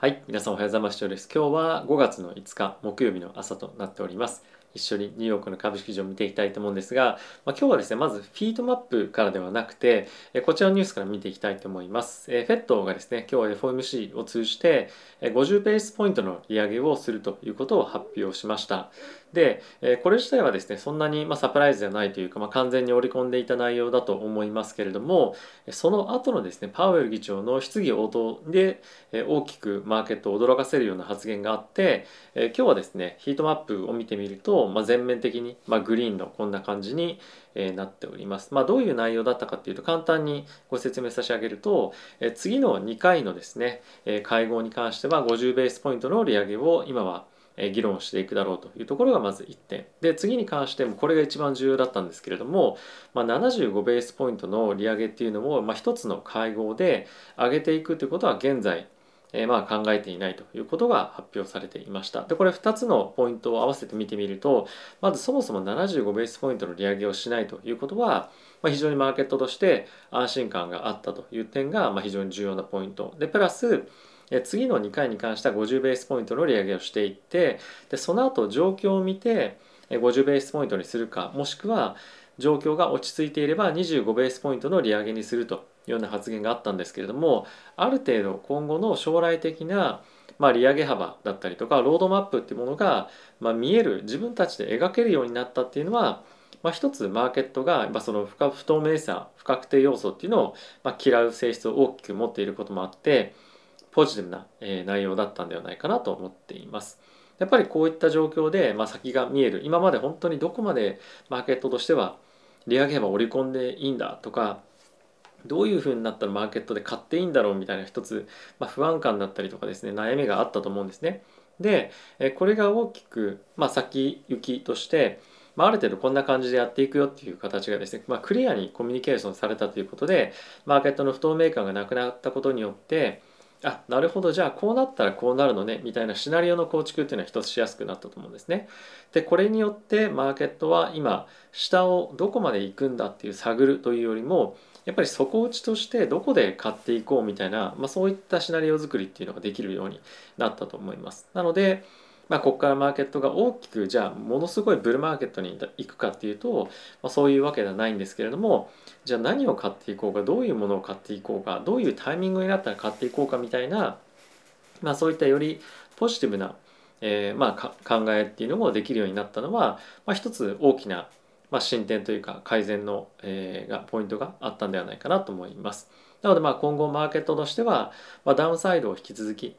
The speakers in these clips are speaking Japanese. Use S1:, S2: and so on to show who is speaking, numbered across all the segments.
S1: はい、皆さんおはようございます。です。今日は5月の5日木曜日の朝となっております。一緒にニューヨークの株式市場を見ていきたいと思うんですが、まあ、今日はですねまずフィートマップからではなくてこちらのニュースから見ていきたいと思います。えフェットがですね今日は FOMC を通じて50ベースポイントの利上げをするということを発表しました。でえこれ自体はですねそんなにまサプライズではないというか、まあ、完全に織り込んでいた内容だと思いますけれどもその後のですねパウエル議長の質疑応答でえ大きくマーケットを驚かせるような発言があってえ今日はですねヒートマップを見てみるとまあ、全面的に、まあ、グリーンのこんな感じに、えなっております。ま、どういう内容だったかっていうと簡単にご説明差し上げると、え次の2回のですね、え会合に関しては50ベースポイントの利上げを今は議論していくだろうというところがまず1点で次に関してもこれが一番重要だったんですけれども、まあ、75ベースポイントの利上げっていうのも、まあ、一つの会合で上げていくということは現在え、まあ考えていないということが発表されていました。でこれ2つのポイントを合わせて見てみるとまずそもそも75ベースポイントの利上げをしないということは、まあ、非常にマーケットとして安心感があったという点が、まあ、非常に重要なポイントでプラス次の2回に関しては50ベースポイントの利上げをしていってでその後状況を見て50ベースポイントにするかもしくは状況が落ち着いていれば25ベースポイントの利上げにするというような発言があったんですけれどもある程度今後の将来的なまあ、利上げ幅だったりとかロードマップっていうものが、まあ、見える自分たちで描けるようになったっていうのは、まあ、一つマーケットが、まあ、その不透明さ不確定要素っていうのを、まあ、嫌う性質を大きく持っていることもあってポジティブな、え、内容だったんではないかなと思っています。やっぱりこういった状況で、まあ、先が見える今まで本当にどこまでマーケットとしては利上げ幅を織り込んでいいんだとかどういうふうになったらマーケットで買っていいんだろうみたいな一つ、まあ、不安感だったりとかですね悩みがあったと思うんですね。でこれが大きく、まあ、先行きとして、まあ、ある程度こんな感じでやっていくよっていう形がですね、まあ、クリアにコミュニケーションされたということでマーケットの不透明感がなくなったことによってあなるほどじゃあこうなったらこうなるのねみたいなシナリオの構築っていうのは一つしやすくなったと思うんですね。でこれによってマーケットは今下をどこまで行くんだっていう探るというよりもやっぱり底打ちとしてどこで買っていこうみたいな、まあ、そういったシナリオ作りっていうのができるようになったと思います。なので、まあ、ここからマーケットが大きくじゃあものすごいブルーマーケットに行くかっていうと、まあ、そういうわけではないんですけれどもじゃあ何を買っていこうかどういうものを買っていこうかどういうタイミングになったら買っていこうかみたいな、まあ、そういったよりポジティブな、えー、まあ、考えっていうのもできるようになったのは、まあ、一つ大きなまあ、進展というか改善の、えー、がポイントがあったんではないかなと思います。なのでまあ今後マーケットとしては、ま、ダウンサイドを引き続き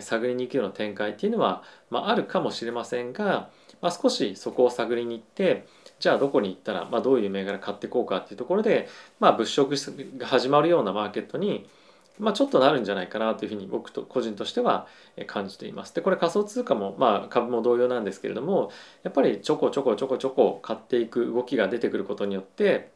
S1: 探りに行くような展開っていうのは、まあ、あるかもしれませんが、まあ、少しそこを探りに行ってじゃあどこに行ったら、まあ、どういう銘柄買っていこうかっていうところで、まあ、物色が始まるようなマーケットにまあ、ちょっとなるんじゃないかなというふうに僕と個人としては感じています。でこれ仮想通貨も、まあ、株も同様なんですけれどもやっぱりちょこちょこちょこちょこ買っていく動きが出てくることによって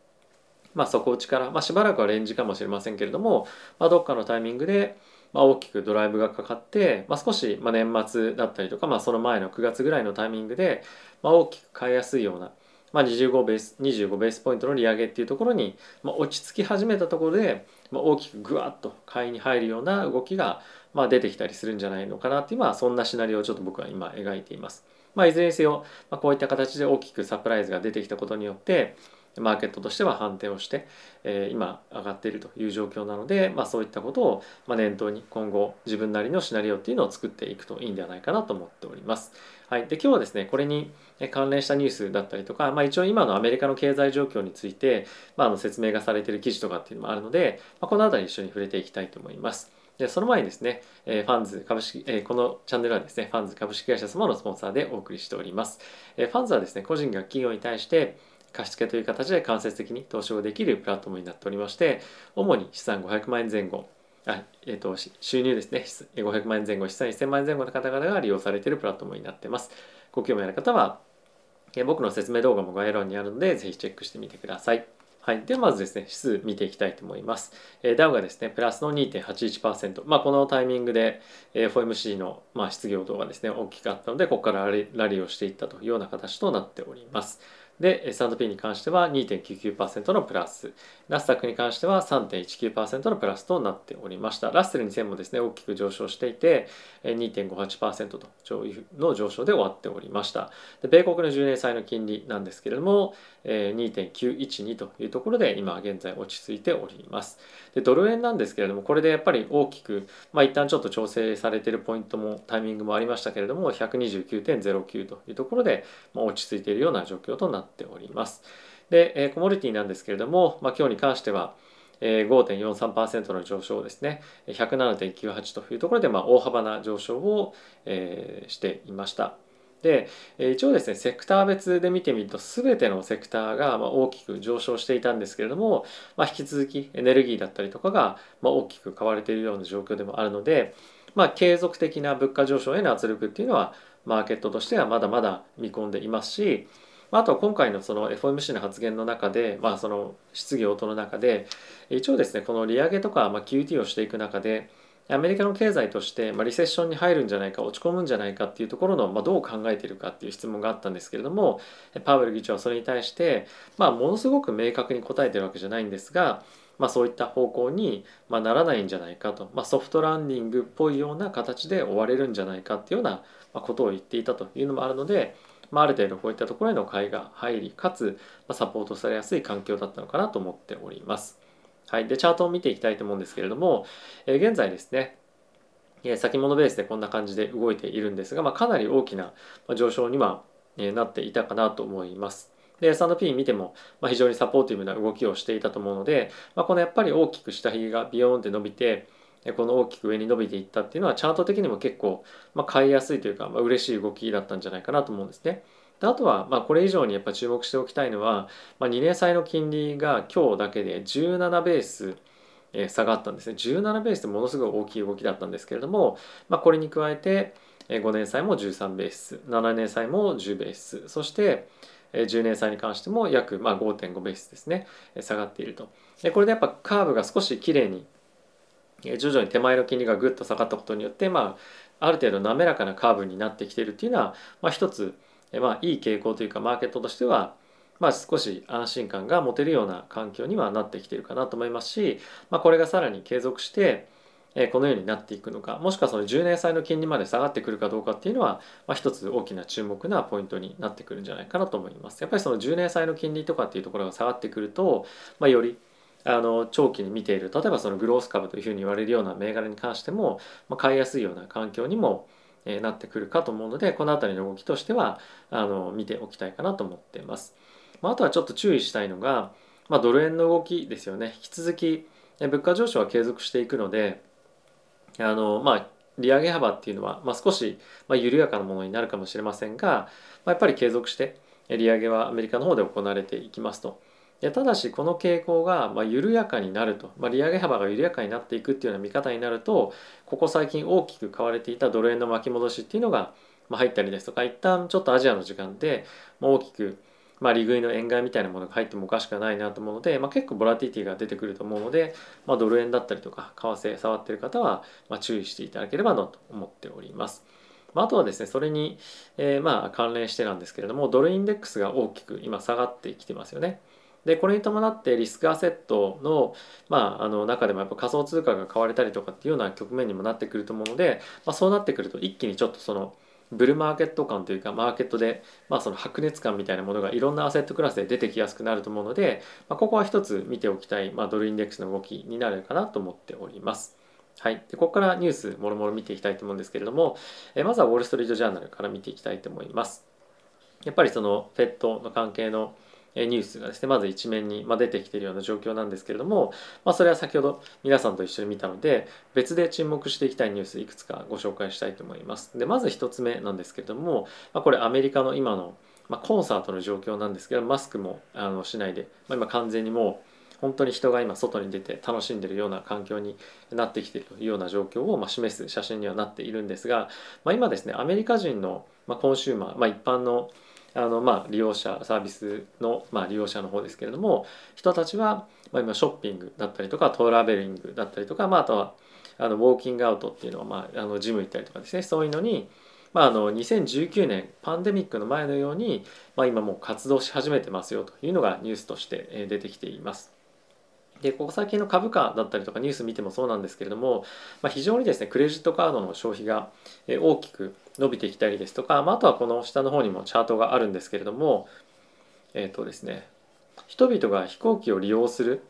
S1: まあ、底打ちから、まあ、しばらくはレンジかもしれませんけれども、まあ、どっかのタイミングで、まあ、大きくドライブがかかって、まあ、少し、ま、年末だったりとか、まあ、その前の9月ぐらいのタイミングで、ま、大きく買いやすいような、ま、25, ベース25ベースポイントの利上げっていうところに、ま、落ち着き始めたところで、ま、大きくぐわっと買いに入るような動きが、ま、出てきたりするんじゃないのかなっていう、まあ、そんなシナリオをちょっと僕は今描いています。まあ、いずれにせよ、まあ、こういった形で大きくサプライズが出てきたことによってマーケットとしては反転をして、えー、今上がっているという状況なので、まあ、そういったことを、まあ、念頭に今後自分なりのシナリオっていうのを作っていくといいんではないかなと思っております。はい、で今日はですねこれに関連したニュースだったりとか、まあ、一応今のアメリカの経済状況について、まあ、の説明がされている記事とかっていうのもあるので、まあ、この辺り一緒に触れていきたいと思います。でその前にですね、えファンズ株式、えこのチャンネルはですね、ファンズ株式会社様のスポンサーでお送りしております。えファンズはですね、個人が企業に対して貸付という形で間接的に投資をできるプラットフォームになっておりまして、主に資産500万円前後、あえーと、収入ですね、500万円前後、資産1000万円前後の方々が利用されているプラットフォームになっています。ご興味ある方は、え僕の説明動画も概要欄にあるので、ぜひチェックしてみてください。はい。ではまずですね、指数見ていきたいと思います。えー、ダウがですね、プラスの2.81%。まあ、このタイミングで、えー、FOMC の、まあ、失業動がですね、大きかったので、ここからラリーをしていったというような形となっております。で S&P に関しては2.99%のプラス。ナスダックに関しては3.19%のプラスとなっておりました。ラッセル2000もですね大きく上昇していて2.58%との上昇で終わっておりました。で米国の10年債の金利なんですけれども2.912というところで今現在落ち着いておりますでドル円なんですけれどもこれでやっぱり大きくまあ一旦ちょっと調整されているポイントもタイミングもありましたけれども129.09というところでまあ落ち着いているような状況となっております。で、コモディティなんですけれども、まあ、今日に関しては5.43%の上昇ですね107.98というところでまあ大幅な上昇をしていました。で一応ですねセクター別で見てみると全てのセクターが大きく上昇していたんですけれども、まあ、引き続きエネルギーだったりとかが大きく買われているような状況でもあるので、まあ、継続的な物価上昇への圧力っていうのはマーケットとしてはまだまだ見込んでいますしあと今回のその FOMC の発言の中で、まあ、その質疑応答の中で一応ですねこの利上げとか、QT をしていく中でアメリカの経済として、まあ、リセッションに入るんじゃないか落ち込むんじゃないかっていうところの、まあ、どう考えているかっていう質問があったんですけれどもパウエル議長はそれに対して、まあ、ものすごく明確に答えてるわけじゃないんですが、まあ、そういった方向に、まあ、ならないんじゃないかと、まあ、ソフトランディングっぽいような形で終われるんじゃないかっていうようなことを言っていたというのもあるので、まあ、ある程度こういったところへの買いが入りかつまサポートされやすい環境だったのかなと思っております。はい、でチャートを見ていきたいと思うんですけれども、えー、現在ですね先物ベースでこんな感じで動いているんですが、まあ、かなり大きな上昇にはなっていたかなと思います。で S&P 見ても、まあ、非常にサポーティブな動きをしていたと思うので、まあ、このやっぱり大きく下髭がビヨーンって伸びてこの大きく上に伸びていったっていうのはチャート的にも結構、まあ、買いやすいというか、まあ、嬉しい動きだったんじゃないかなと思うんですね。であとは、まあ、これ以上にやっぱ注目しておきたいのは、まあ、2年債の金利が今日だけで17ベース下がったんですね。17ベースってものすごい大きい動きだったんですけれども、まあ、これに加えて5年債も13ベース7年債も10ベースそして10年債に関しても約まあ5.5ベースですね下がっていると。でこれでやっぱカーブが少しきれいに徐々に手前の金利がぐっと下がったことによって、まあ、ある程度滑らかなカーブになってきているっていうのは、まあ、一つ、まあ、いい傾向というかマーケットとしては、まあ、少し安心感が持てるような環境にはなってきているかなと思いますし、まあ、これがさらに継続してこのようになっていくのかもしくはその10年債の金利まで下がってくるかどうかっていうのは、まあ、一つ大きな注目なポイントになってくるんじゃないかなと思います。やっぱりその10年債の金利とかっていうところが下がってくると、まあ、よりあの長期に見ている例えばそのグロース株というふうに言われるような銘柄に関しても、まあ、買いやすいような環境にもえなってくるかと思うのでこの辺りの動きとしてはあの見ておきたいかなと思っています。まあ、あとはちょっと注意したいのが、まあ、ドル円の動きですよね引き続き物価上昇は継続していくのであのまあ利上げ幅っていうのは、まあ、少し、ま、緩やかなものになるかもしれませんが、まあ、やっぱり継続して利上げはアメリカの方で行われていきますと。ただしこの傾向がま緩やかになると、まあ、利上げ幅が緩やかになっていくっていうような見方になるとここ最近大きく買われていたドル円の巻き戻しっていうのがま入ったりですとか一旦ちょっとアジアの時間で大きくまあ、利食いの円買いみたいなものが入ってもおかしくないなと思うので、まあ、結構ボラティティが出てくると思うので、まあ、ドル円だったりとか為替触ってる方はま注意していただければなと思っております。まあとはですねそれに、えー、ま関連してなんですけれどもドルインデックスが大きく今下がってきてますよね。でこれに伴ってリスクアセットの,、まあ、あの中でもやっぱ仮想通貨が買われたりとかっていうような局面にもなってくると思うので、まあ、そうなってくると一気にちょっとそのブルマーケット感というかマーケットで、まあ、その白熱感みたいなものがいろんなアセットクラスで出てきやすくなると思うので、まあ、ここは一つ見ておきたい、まあ、ドルインデックスの動きになるかなと思っております。はい、でここからニュースもろもろ見ていきたいと思うんですけれどもえまずはウォール・ストリート・ジャーナルから見ていきたいと思います。やっぱりその FED の関係のニュースがですねまず一面に出てきているような状況なんですけれども、まあ、それは先ほど皆さんと一緒に見たので別で注目していきたいニュースいくつかご紹介したいと思います。でまず1つ目なんですけれども、まあ、これアメリカの今の、まコンサートの状況なんですけどマスクもあのしないで、まあ、今完全にもう本当に人が今外に出て楽しんでいるような環境になってきているというような状況をま示す写真にはなっているんですが、まあ、今ですねアメリカ人のコンシューマー、まあ、一般のあのまあ利用者サービスのまあ利用者の方ですけれども人たちはまあ今ショッピングだったりとかトラベリングだったりとかまああとはあのウォーキングアウトっていうのはまああのジム行ったりとかですねそういうのにまあ、あの2019年パンデミックの前のように、まあ、今もう活動し始めてますよというのがニュースとして出てきています。でここ最近の株価だったりとかニュース見てもそうなんですけれども、まあ、非常にですねクレジットカードの消費が大きく伸びてきたりですとか、まあ、あとはこの下の方にもチャートがあるんですけれどもえっ、ー、とですね人々が飛行機を利用する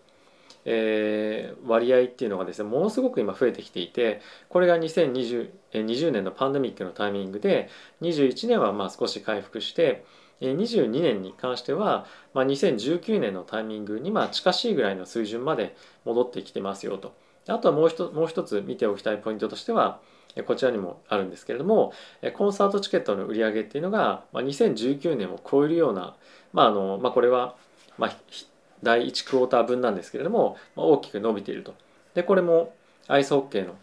S1: えー、割合っていうのがですねものすごく今増えてきていてこれが2020 20年のパンデミックのタイミングで21年はまあ少し回復して22年に関しては、まあ、2019年のタイミングにま近しいぐらいの水準まで戻ってきてますよと。あとはもう一つ見ておきたいポイントとしてはこちらにもあるんですけれどもコンサートチケットの売り上げっていうのが2019年を超えるような、まああのまあ、これは、ま、第1クォーター分なんですけれども、ま、大きく伸びていると。でこれもアイスホッケーの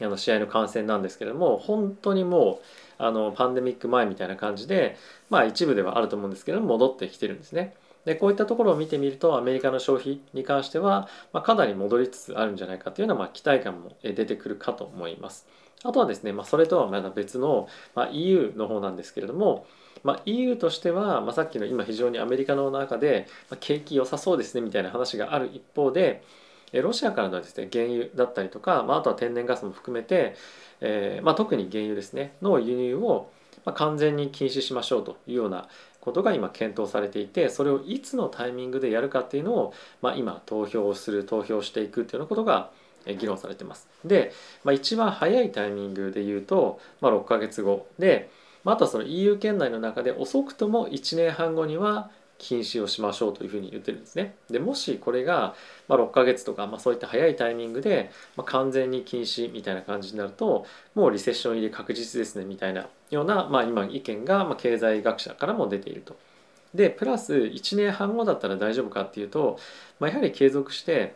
S1: あの試合の観戦なんですけれども本当にもうあのパンデミック前みたいな感じでまあ一部ではあると思うんですけど戻ってきてるんですね。でこういったところを見てみるとアメリカの消費に関しては、まあ、かなり戻りつつあるんじゃないかというような、まあ、期待感も出てくるかと思います。あとはですね、まあ、それとはまだ別の、まあ、EU の方なんですけれども、まあ、EU としては、まあ、さっきの今非常にアメリカの中で、まあ、景気良さそうですねみたいな話がある一方でロシアからのですね原油だったりとか、まあ、あとは天然ガスも含めて、えーまあ、特に原油ですねの輸入を、完全に禁止しましょうというようなことが今検討されていてそれをいつのタイミングでやるかっていうのを、まあ、今投票をする投票していくっていうようなことが議論されてます。で、まあ、一番早いタイミングで言うと、まあ、6ヶ月後で、まあ、あとはその EU 圏内の中で遅くとも1年半後には禁止をしましょうというふうに言ってるんですね。でもしこれがま6ヶ月とか、まあ、そういった早いタイミングで、ま完全に禁止みたいな感じになるともうリセッション入り確実ですねみたいなような、まあ、今意見がま経済学者からも出ていると。でプラス1年半後だったら大丈夫かっていうと、まあ、やはり継続して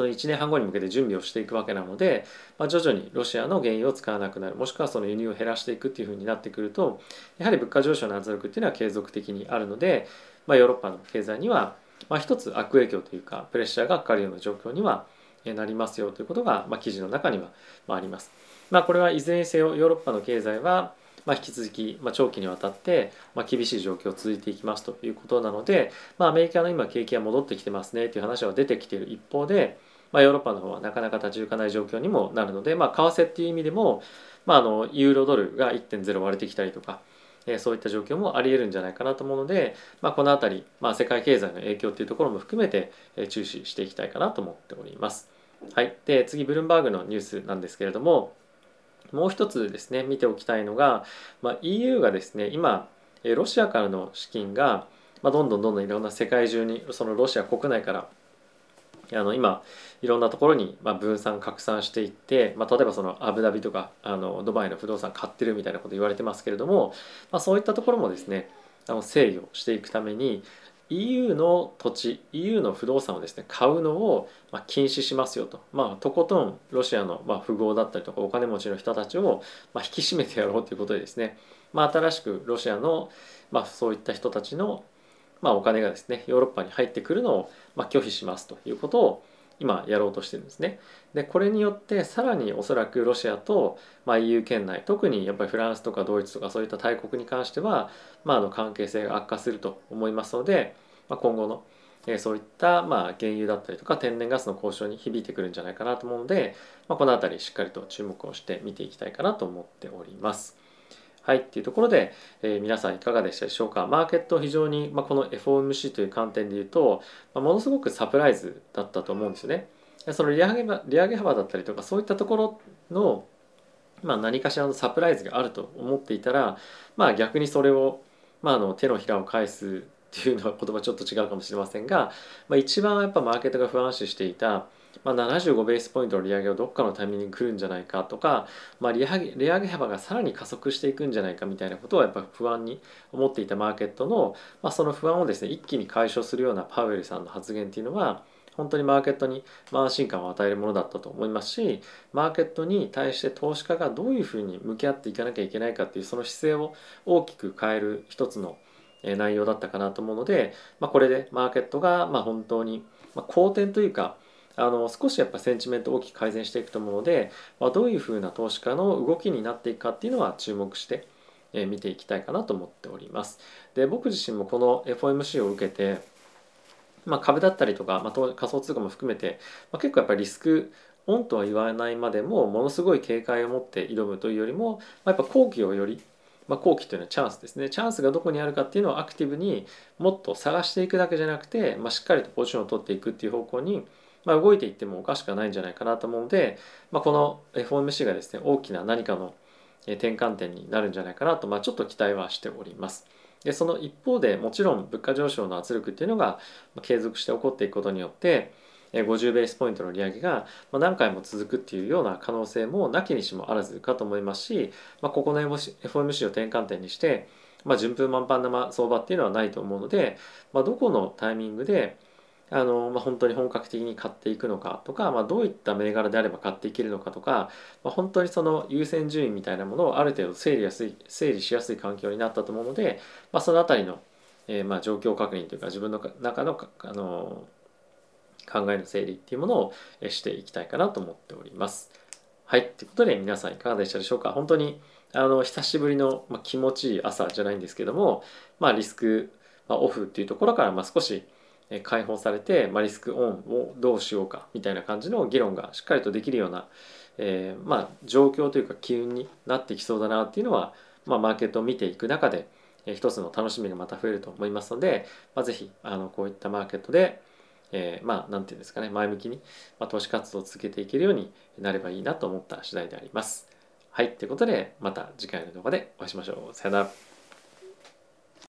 S1: その1年半後に向けて準備をしていくわけなので、まあ、徐々にロシアの原油を使わなくなるもしくはその輸入を減らしていくっていうふうになってくるとやはり物価上昇の圧力っていうのは継続的にあるので、まあ、ヨーロッパの経済には、まあ、一つ悪影響というかプレッシャーがかかるような状況にはなりますよということが、まあ、記事の中にはあります。まあ、これはいずれにせよヨーロッパの経済はまあ、引き続き、まあ、長期にわたって、まあ、厳しい状況続いていきますということなので、まあ、アメリカの今景気が戻ってきてますねという話は出てきている一方で、まあ、ヨーロッパの方はなかなか立ち行かない状況にもなるので、まあ、為替っていう意味でも、まあ、あのユーロドルが1.0割れてきたりとか、えー、そういった状況もありえるんじゃないかなと思うので、まあ、この辺り、まあ、世界経済の影響っていうところも含めて、えー、注視していきたいかなと思っております。はい、で次ブルームバーグのニュースなんですけれどももう一つですね見ておきたいのが、まあ、EU がですね今ロシアからの資金が、まあ、どんどんどんどんいろんな世界中にそのロシア国内からあの今いろんなところにま分散拡散していって、まあ、例えばそのアブダビとかあのドバイの不動産買ってるみたいなこと言われてますけれども、まあ、そういったところもですねあの制御していくために EU の土地 EU の不動産をですね買うのをま禁止しますよと、まあ、とことんロシアのま富豪だったりとかお金持ちの人たちをま引き締めてやろうということでですね、まあ、新しくロシアのまそういった人たちのまあ、お金がですねヨーロッパに入ってくるのをま拒否しますということを今やろうとしてるんですね。でこれによってさらにおそらくロシアと、ま EU 圏内特にやっぱりフランスとかドイツとかそういった大国に関しては、まあ、あの関係性が悪化すると思いますので、ま、今後のえそういったまあ原油だったりとか天然ガスの交渉に響いてくるんじゃないかなと思うので、まあ、この辺りしっかりと注目をして見ていきたいかなと思っております。はいっていうところで、えー、皆さんいかがでしたでしょうか？マーケット非常に、まあ、この FOMC という観点で言うと、まあ、ものすごくサプライズだったと思うんですよね。その利上げ利上げ幅だったりとかそういったところの、まあ、何かしらのサプライズがあると思っていたら、まあ、逆にそれを、まあ、あの手のひらを返すっていうのは言葉ちょっと違うかもしれませんが、まあ、一番やっぱマーケットが不安視していたまあ、75ベースポイントの利上げをどっかのタイミングに来るんじゃないかとか、まあ、利上げ利上げ幅がさらに加速していくんじゃないかみたいなことはやっぱ不安に思っていたマーケットの、まあ、その不安をですね一気に解消するようなパウエルさんの発言っていうのは本当にマーケットに安心感を与えるものだったと思いますしマーケットに対して投資家がどういうふうに向き合っていかなきゃいけないかっていうその姿勢を大きく変える一つの内容だったかなと思うので、まあ、これでマーケットがまあ本当に好転というかあの少しやっぱセンチメント大きく改善していくと思うので、まあ、どういうふうな投資家の動きになっていくかっていうのは注目してえ見ていきたいかなと思っております。で僕自身もこの FOMC を受けて、まあ、株だったりとか、まあ、仮想通貨も含めて、まあ、結構やっぱりリスクオンとは言わないまでもものすごい警戒を持って挑むというよりも、まあ、やっぱ後期をより、まあ、後期というのはチャンスですねチャンスがどこにあるかっていうのをアクティブにもっと探していくだけじゃなくて、まあ、しっかりとポジションを取っていくっていう方向にまあ、動いていってもおかしくはないんじゃないかなと思うので、まあ、この FOMC がですね大きな何かの転換点になるんじゃないかなと、まあ、ちょっと期待はしております。でその一方でもちろん物価上昇の圧力っていうのが継続して起こっていくことによって50ベースポイントの利上げが何回も続くっていうような可能性もなきにしもあらずかと思いますし、まあ、ここの FOMC を転換点にして、まあ、順風満帆な相場っていうのはないと思うので、まあ、どこのタイミングであの、まあ、本当に本格的に買っていくのかとか、まあ、どういった銘柄であれば買っていけるのかとか、まあ、本当にその優先順位みたいなものをある程度整理やすい整理しやすい環境になったと思うので、まあ、その辺りの、えー、まあ状況確認というか自分の中のあの考えの整理っていうものをしていきたいかなと思っております。はい。ということで皆さんいかがでしたでしょうか？本当にあの久しぶりの、まあ、気持ちいい朝じゃないんですけども、まあ、リスク、まあ、オフっていうところから、まあ、少し解放されて、まあ、リスクオンをどうしようかみたいな感じの議論がしっかりとできるような、えー、まあ、状況というか機運になってきそうだなっていうのは、まあ、マーケットを見ていく中で、えー、一つの楽しみがまた増えると思いますので、まあ、ぜひあのこういったマーケットで、えー、まあ何て言うんですかね前向きに、ま、投資活動を続けていけるようになればいいなと思った次第であります。はいということでまた次回の動画でお会いしましょう。さよなら。